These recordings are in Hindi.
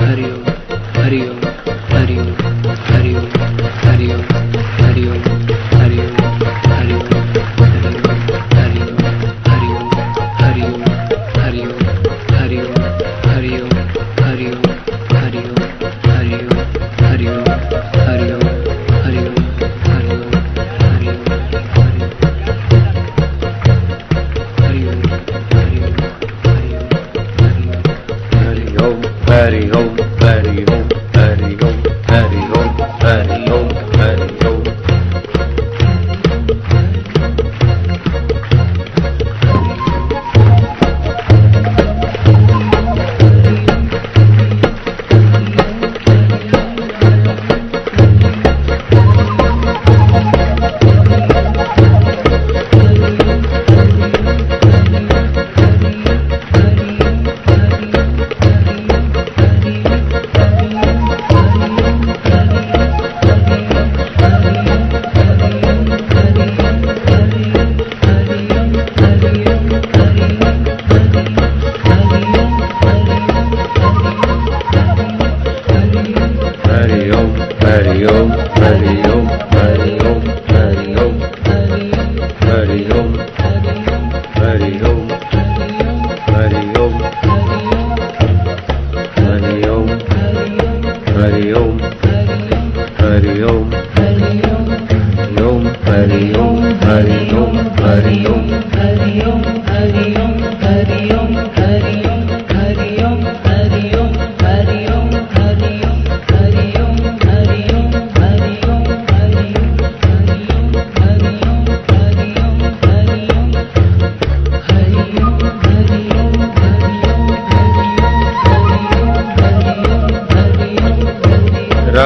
हरिओम हरिओम।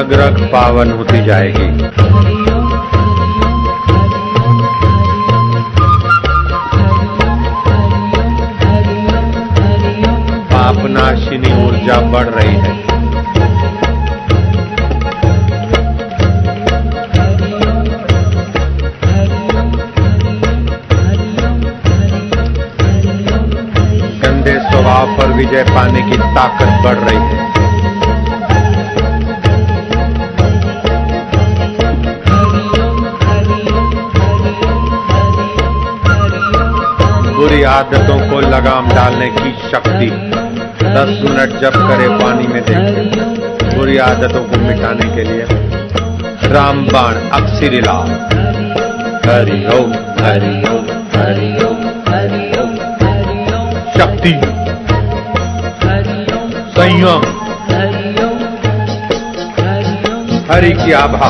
रग रग पावन होती जाएगी। पापनाशिनी ऊर्जा बढ़ रही है। गंदे स्वभाव पर विजय पाने की ताकत बढ़ रही है। बुरी आदतों को लगाम डालने की शक्ति। दस मिनट जब करे पानी में देखिए बुरी आदतों को मिटाने के लिए। रामबाण अक्सिरिला हरि ओम हरि ओम हरि ओम। शक्ति। संयम। हरि की आभा।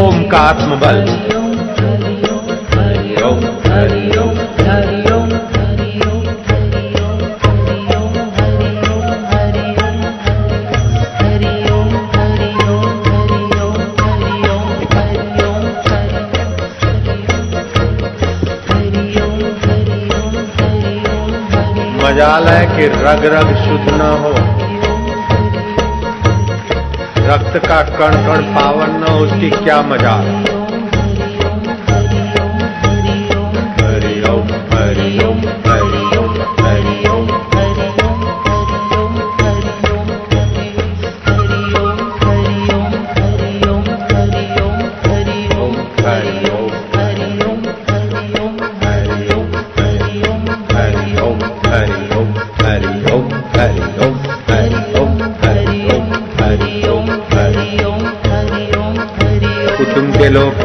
ओम का आत्मबल। मजाल है कि रग रग शुद्ध न हो। रक्त का कण कण पावन न हो, उसकी क्या मजाल हरि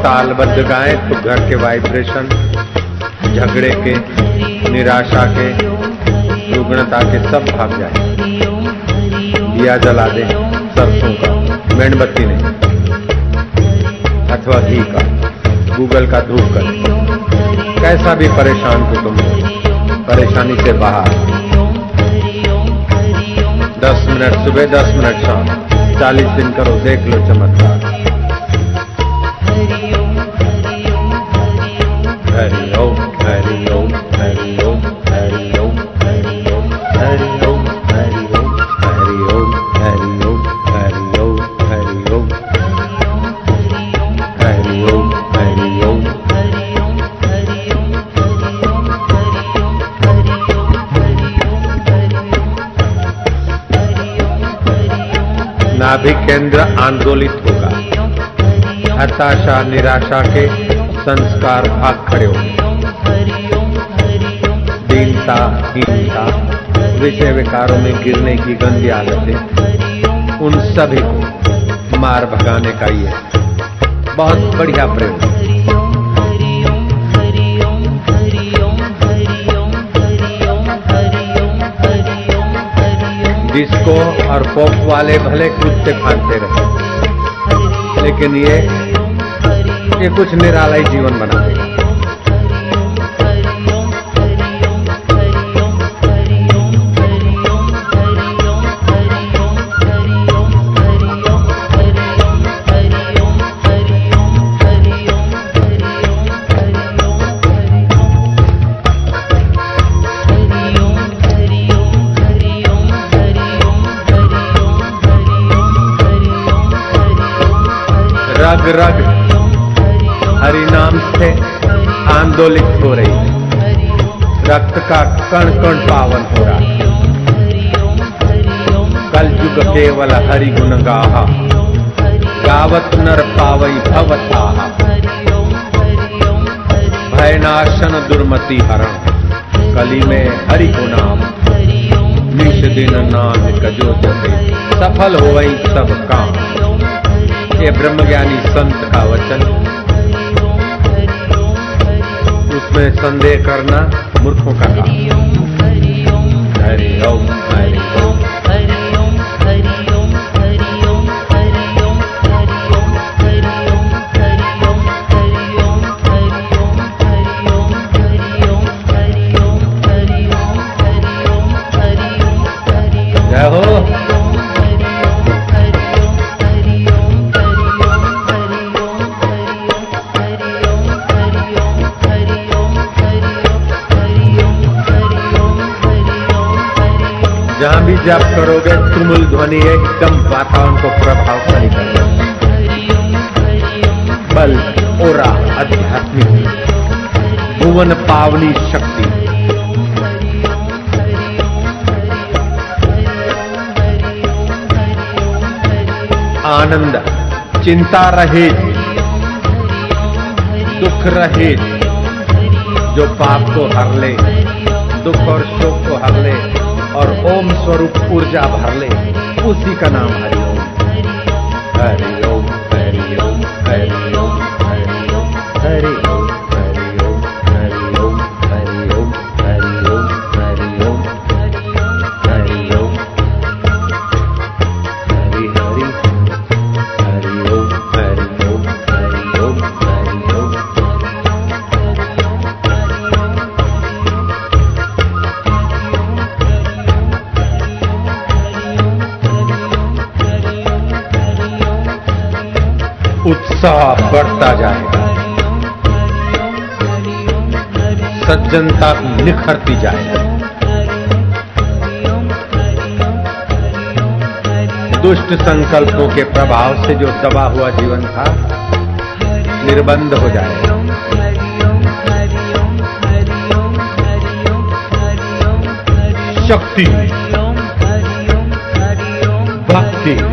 तालबद्ध गाएँ तो घर के वाइब्रेशन झगड़े के, निराशा के, रुग्णता के सब भाग जाए। दिया जला दे सरसों का मेणबत्ती नहीं। अथवा घी का। गूगल का धूप कर। कैसा भी परेशान हो तुम परेशानी से बाहर। दस मिनट, सुबह दस मिनट शाम। चालीस दिन करो, देख लो चमत्कार। नाभि केंद्र आंदोलित होगा। हताशा, निराशा के संस्कार भाग खड़े होंगे। दीनता हीनता विषय विकारों में गिरने की गंदी आदतें, उन सभी को मार भगाने का यह बहुत बढ़िया प्रयोग। है। डिस्को और पॉप वाले भले कूदते फांदते रहे। लेकिन ये ये कुछ निराला ही जीवन बना। देगा रग रग हरि नाम से आंदोलित हो रही है। रक्त का कण कण पावन हो रहा है। कल युग केवल हरि गुण गाहा गावत नर पावई भवताहा। भयनाशन दुर्मति हरण। कली में हरि को नाम निश दिन नाम कजो जपे सफल हो सब काम। ये ब्रह्मज्ञानी संत का वचन। उसमें संदेह करना मूर्खों का काम। ओम। जप करोगे तुमुल ध्वनि, एकदम वातावरण को प्रभावशाली करेगा बल ओरा आध्यात्मिक भुवन पावनी शक्ति। आनंद, चिंता रहे, दुख रहे, जो पाप को हर ले, दुख और शोक को हर ले। और ओम स्वरूप ऊर्जा भर ले। उसी का नाम हरिओम। हरिओम हरि ओम उत्साह बढ़ता जाएगा सज्जनता निखरती जाएगी दुष्ट संकल्पों के प्रभाव से जो दबा हुआ जीवन था, निर्बंध हो जाएगा शक्ति, भक्ति।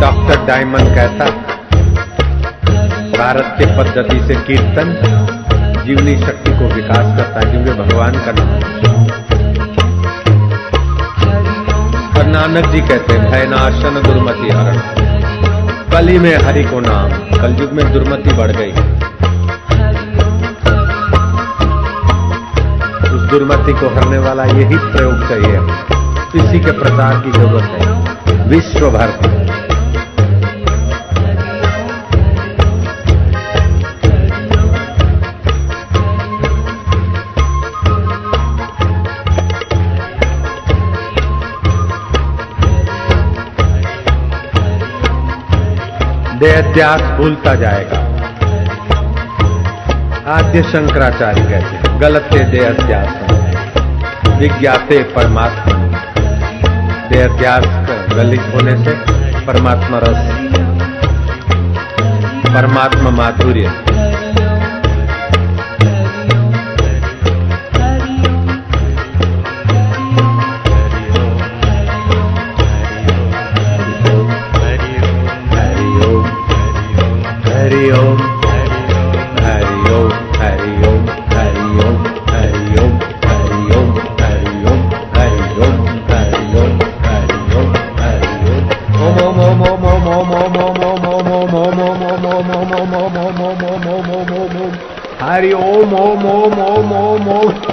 डॉक्टर डायमंड कहता भारत के पद्धति से कीर्तन जीवनी शक्ति को विकास करता है क्योंकि भगवान का नाम। और नानक जी कहते हैं, भयनाशन दुर्मति हरण। कली में हरि को नाम, कलयुग में दुर्मति बढ़ गई। उस दुर्मति को हरने वाला यही प्रयोग चाहिए। इसी के प्रचार की ज़रूरत है। विश्व भर में। देहाध्यास भूलता जाएगा। आद्य शंकराचार्य कहते गलते देहत्यास विज्ञाते परमात्मा। देहत्यास गलित होने से परमात्मा रस। परमात्मा माधुर्य। हरि ओम ओम ओम ओम ओम ओम